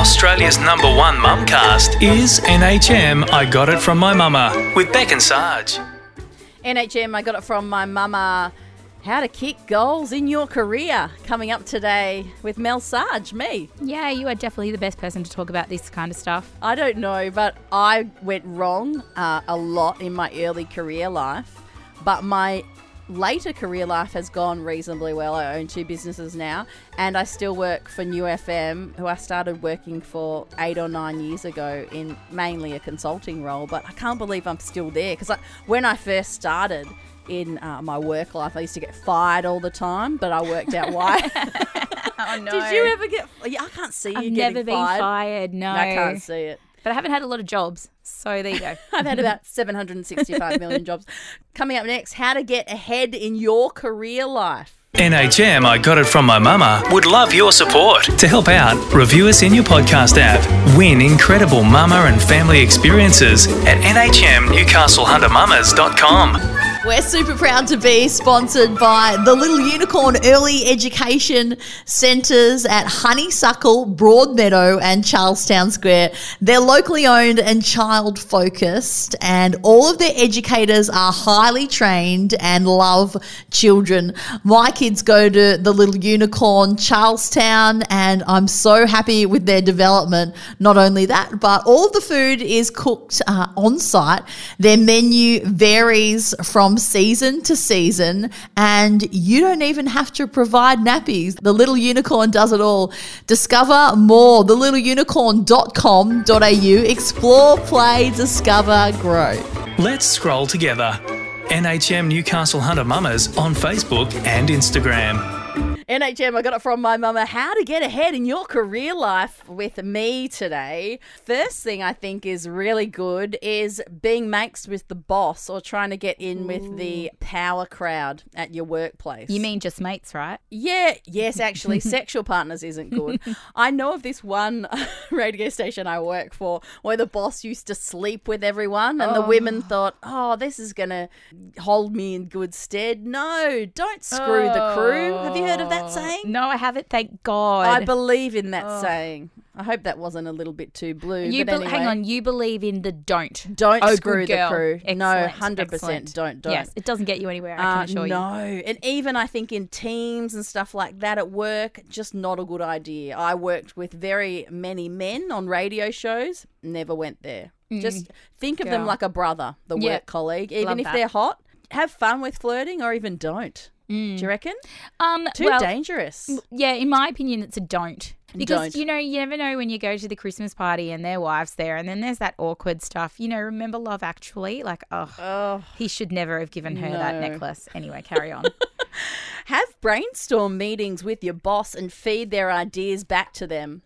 Australia's number one mumcast, is NHM I Got It From My Mama with Beck and Sarge. NHM, I got it from my mama. How to kick goals in your career. Coming up today with Mel Sarge, me. Yeah, you are definitely the best person to talk about this kind of stuff. I don't know, but I went wrong uh, a lot in my early career life. But my later career life has gone reasonably well. I own two businesses now, and I still work for New FM, who I started working for eight or nine years ago in mainly a consulting role. But I can't believe I'm still there because when I first started, in uh, my work life. I used to get fired all the time, but I worked out why. Oh no! Did you ever get? Yeah, I can't see you I've never been fired. fired. No, I can't see it. But I haven't had a lot of jobs, so there you go. I've had about 765 million jobs. Coming up next, how to get ahead in your career life. NHM I Got It From My Mama would love your support. To help out, review us in your podcast app. Win incredible mama and family experiences at nhmnewcastlehuntermamas.com. We're super proud to be sponsored by the Little Unicorn Early Education Centres at Honeysuckle, Broadmeadow, and Charlestown Square. They're locally owned and child focused, and all of their educators are highly trained and love children. My kids go to the Little Unicorn Charlestown, and I'm so happy with their development. Not only that, but all of the food is cooked uh, on site. Their menu varies from season to season, and you don't even have to provide nappies. The Little Unicorn does it all. Discover more. TheLittleUnicorn.com.au. Explore, play, discover, grow. Let's scroll together. NHM Newcastle Hunter Mamas on Facebook and Instagram. NHM, I got it from my mama. How to get ahead in your career life with me today. First thing I think is really good is being mates with the boss or trying to get in with the power crowd at your workplace. You mean just mates, right? Yeah, yes, actually, sexual partners isn't good. I know of this one radio station I work for where the boss used to sleep with everyone, and the women oh. thought, oh, this is going to hold me in good stead. No, don't screw the crew. Have you heard of that saying? No, I haven't. Thank God. I believe in that saying. I hope that wasn't a little bit too blue. you but be- hang on. You believe in the don't. Don't Oh, screw the girl. crew. No, 100% don't, don't. Yes, it doesn't get you anywhere. I Uh, can assure you. no, and even I think in teams and stuff like that at work, just not a good idea. I worked with very many men on radio shows, never went there. Just think of them Mm. like a brother, the Yeah. work colleague, even Love if that. they're hot. Have fun with flirting, or even don't. Do you reckon? Um, Too Mm. well, dangerous. Yeah, in my opinion, it's a don't. Because Don't. you know, you never know when you go to the Christmas party and their wives there, and then there's that awkward stuff. You know, remember Love Actually? Like, oh, Oh, he should never have given her that necklace. Anyway, carry on. have brainstorm meetings with your boss and feed their ideas back to them.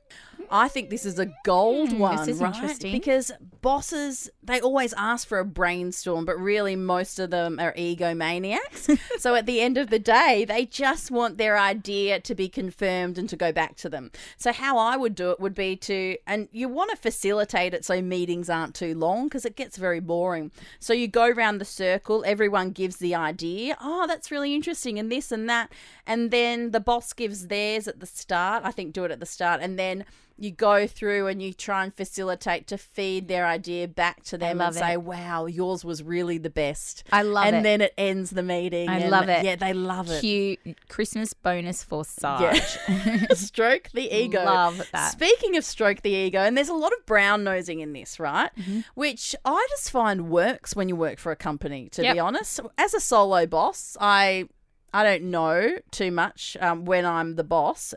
I think this is a gold Hmm, one, this is right? interesting. Because bosses they always ask for a brainstorm, but really most of them are egomaniacs. so at the end of the day, they just want their idea to be confirmed and to go back to them. So how I would do it would be to and you want to facilitate it so meetings aren't too long because it gets very boring. So you go around the circle, everyone gives the idea. Oh, that's really interesting and this and that. And then the boss gives theirs at the start. I think do it at the start and then you go through and you try and facilitate to feed their idea back to them and love say, it. "Wow, yours was really the best." I love and it. And then it ends the meeting. I and love it. Yeah, they love it. Cute Christmas bonus for Sarge. Yeah. stroke the ego. Love that. Speaking of stroke the ego, and there's a lot of brown nosing in this, right? Mm-hmm. Which I just find works when you work for a company, to Yep. be honest. As a solo boss, I I don't know too much um, when I'm the boss.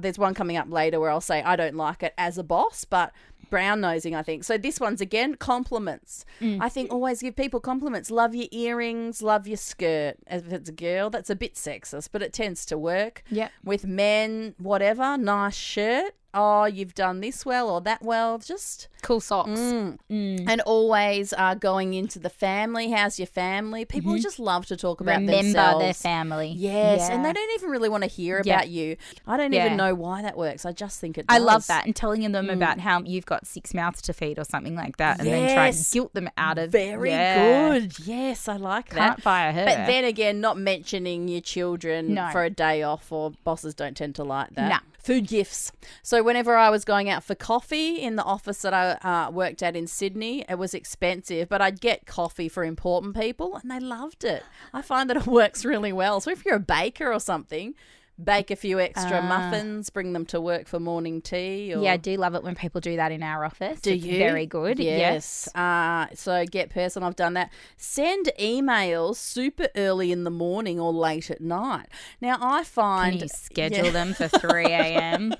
There's one coming up later where I'll say I don't like it as a boss, but brown nosing, I think. So this one's again compliments. Mm. I think always give people compliments. Love your earrings, love your skirt. If it's a girl, that's a bit sexist, but it tends to work. Yep. With men, whatever, nice shirt. Oh, you've done this well or that well. Just Cool socks. Mm. Mm. and always uh, going into the family. How's your family? People just love to talk about Mm-hmm. Remember themselves. their family. Yes, and they don't even really want to hear Yeah. about you. I don't Yeah. even know why that works. I just think it. I love that. And telling them about how you've got six mouths to feed or something like that. And then try to Yes. guilt them out of Very Yeah. good. Yes, I like Can't that. fire her. But then again, not mentioning your children No. for a day off, or bosses don't tend to like that. Nah. Food gifts. So whenever I was going out for coffee in the office that I uh, worked at in Sydney, it was expensive, but I'd get coffee for important people, and they loved it. I find that it works really well. So if you're a baker or something, bake a few extra Ah. muffins, bring them to work for morning tea. Or Yeah, I do love it when people do that in our office. do It's you? Very good. Yes. Uh, so get personal. I've done that. Send emails super early in the morning or late at night. Now I Can find you schedule Yeah. them for 3 a.m.?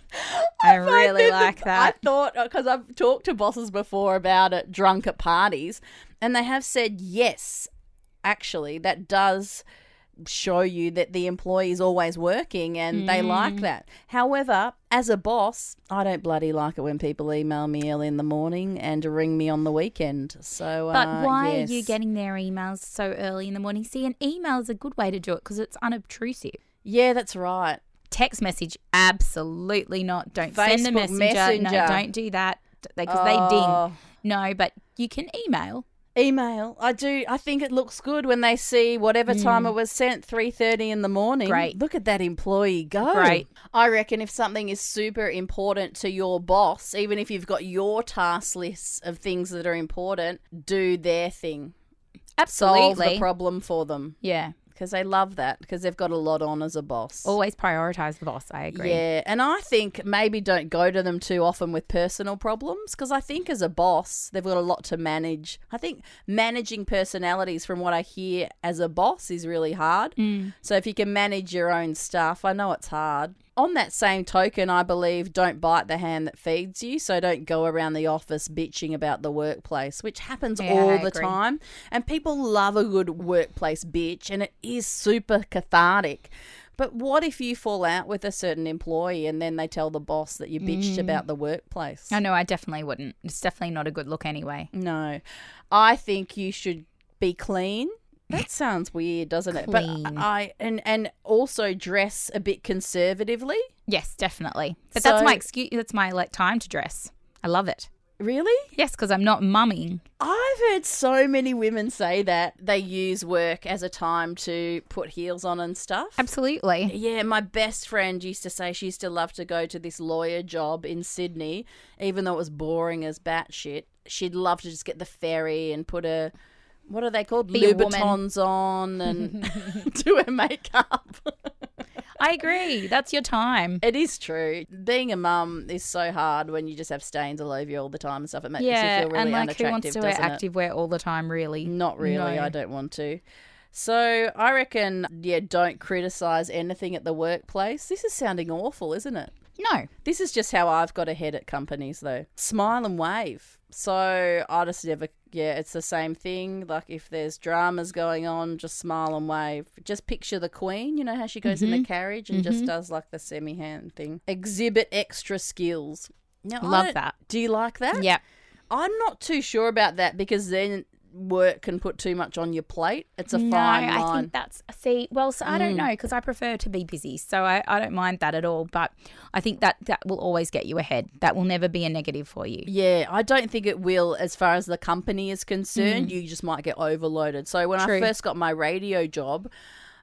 I really like that. I thought because I've talked to bosses before about it, drunk at parties, and they have said yes. Actually, that does show you that the employee is always working and they Mm. like that. However, as a boss, I don't bloody like it when people email me early in the morning and ring me on the weekend. So, But uh, why yes. are you getting their emails so early in the morning? See, an email is a good way to do it because it's unobtrusive. Yeah, that's right. Text message, absolutely not. Don't send the Facebook messenger. Messenger. No, don't do that because they Oh. ding. No, but you can email. Email. I do. I think it looks good when they see whatever hmm. time it was sent, three thirty in the morning. Great. Look at that employee go. Great. I reckon if something is super important to your boss, even if you've got your task lists of things that are important, do their thing. Absolutely. Solve the problem for them yeah. Because they love that because they've got a lot on as a boss. Always prioritize the boss. I agree. Yeah, and I think maybe don't go to them too often with personal problems because I think as a boss, they've got a lot to manage. I think managing personalities, from what I hear as a boss, is really hard. Mm. So if you can manage your own stuff, I know it's hard. On that same token, I believe don't bite the hand that feeds you. So don't go around the office bitching about the workplace, which happens Yeah, all I the agree. time. And people love a good workplace bitch, and it is super cathartic. But what if you fall out with a certain employee and then they tell the boss that you bitched mm. about the workplace? I know. I definitely wouldn't. It's definitely not a good look anyway. No. I think you should be clean. That sounds weird, doesn't it? Clean. But I and and also dress a bit conservatively. Yes, definitely. But that's my excuse. That's my like time to dress. I love it. Really? Yes, because I'm not mumming. I've heard so many women say that they use work as a time to put heels on and stuff. Absolutely. Yeah, my best friend used to say she used to love to go to this lawyer job in Sydney, even though it was boring as batshit. She'd love to just get the ferry and put a what are they called? Be. Louboutins on and do her makeup. I agree. That's your time. it is true. Being a mum is so hard when you just have stains all over you all the time and stuff. It makes Yeah, you feel really and like who wants to wear doesn't it? active wear all the time? Really? Not really. No. I don't want to. So I reckon, yeah, don't criticize anything at the workplace. This is sounding awful, isn't it? No. This is just how I've got ahead at companies, though. Smile and wave. So I just never, yeah, it's the same thing. Like if there's dramas going on, just smile and wave. Just picture the queen. You know how she goes in the mm-hmm. carriage and just mm-hmm. does like the semi hand thing. Exhibit extra skills. Now, I Love that. Do you like that? Yeah. I'm not too sure about that because then work can put too much on your plate. It's a No, fine I think that's see. Well, so I don't know because I prefer to be busy, so I, I don't mind that at all. But I think that that will always get you ahead. That will never be a negative for you. Yeah, I don't think it will as far as the company is concerned. You just might get overloaded. So when I Mm. First got my radio job,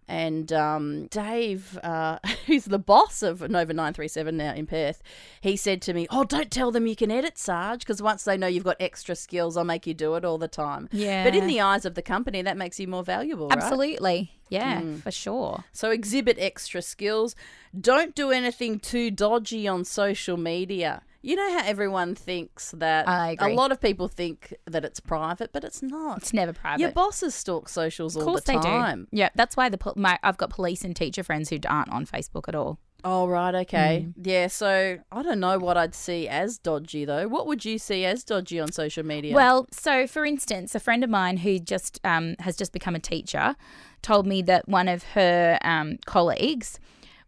and um, Dave, uh, who's the boss of Nova 937 now in Perth, he said to me, Oh, don't tell them you can edit, Sarge, because once they know you've got extra skills, I'll make you do it all the time. Yeah. But in the eyes of the company, that makes you more valuable, right? Absolutely. Yeah, Mm. for sure. So exhibit extra skills. Don't do anything too dodgy on social media. You know how everyone thinks that I agree. a lot of people think that it's private, but it's not. It's never private. Your bosses stalk socials all the time. they do. Yeah, that's why the pol- my I've got police and teacher friends who aren't on Facebook at all. Oh right, okay. Mm. Yeah, so I don't know what I'd see as dodgy though. What would you see as dodgy on social media? Well, so for instance, a friend of mine who just um, has just become a teacher told me that one of her um, colleagues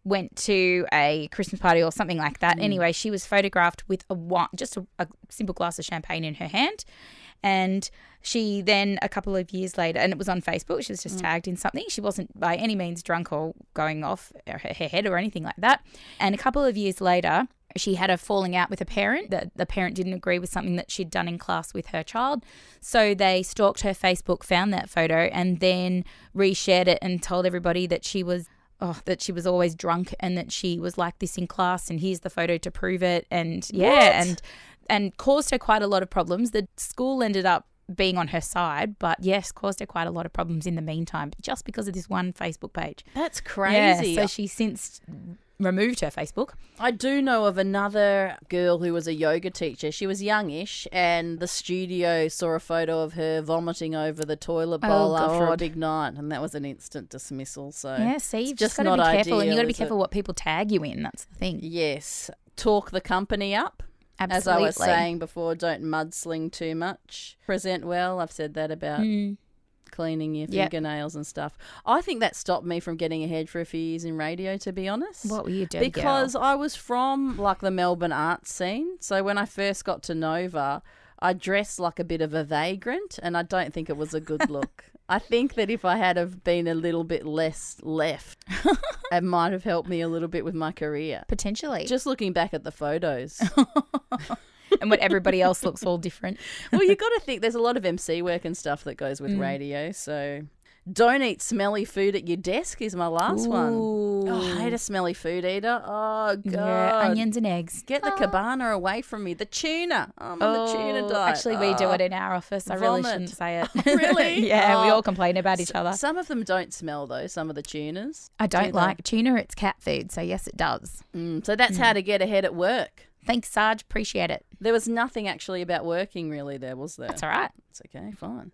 went to a Christmas party or something like that. Mm. Anyway, she was photographed with a just a, a simple glass of champagne in her hand, and she then a couple of years later, and it was on Facebook. She was just mm. tagged in something. She wasn't by any means drunk or going off her, her head or anything like that. And a couple of years later, she had a falling out with a parent that the parent didn't agree with something that she'd done in class with her child so they stalked her facebook found that photo and then reshared it and told everybody that she was oh, that she was always drunk and that she was like this in class, and here's the photo to prove it, and yeah, and and caused her quite a lot of problems. The school ended up being on her side, but yes, caused her quite a lot of problems in the meantime, just because of this one Facebook page. That's crazy. Yeah, so she since removed her Facebook. I do know of another girl who was a yoga teacher. She was youngish, and the studio saw a photo of her vomiting over the toilet Oh, bowl after a big night, and that was an instant dismissal. So Yeah, see, you've just got to be careful, and you got to be careful it? what people tag you in. That's the thing. Yes, talk the company up. Absolutely. As I was saying before, don't mudsling too much. Present well. I've said that about Mm. Cleaning your Yep. fingernails and stuff. I think that stopped me from getting ahead for a few years in radio, to be honest. What were you doing? because I was from like the Melbourne arts scene. So when I first got to Nova, I dressed like a bit of a vagrant, and I don't think it was a good look. I think that if I had have been a little bit less left, it might have helped me a little bit with my career. potentially, Just looking back at the photos. and when everybody else looks all different. well, you got to think there's a lot of MC work and stuff that goes Mm. with radio. So don't eat smelly food at your desk is my last one. Oh, I hate a smelly food eater. Oh, God. Yeah, onions and eggs. Get the cabana away from me. The tuna. I'm on the tuna Oh, diet. Actually, we do Oh. it in our office. I really shouldn't say it. Really? yeah, we Oh. all complain about each other. Some of them don't smell though. Some of the tunas. I do don't they? like tuna. It's cat food, so yes, it does. Mm, so that's how to get ahead at work. Thanks, Sarge. Appreciate it. There was nothing actually about working really there, was there? That's all right. It's okay, fine.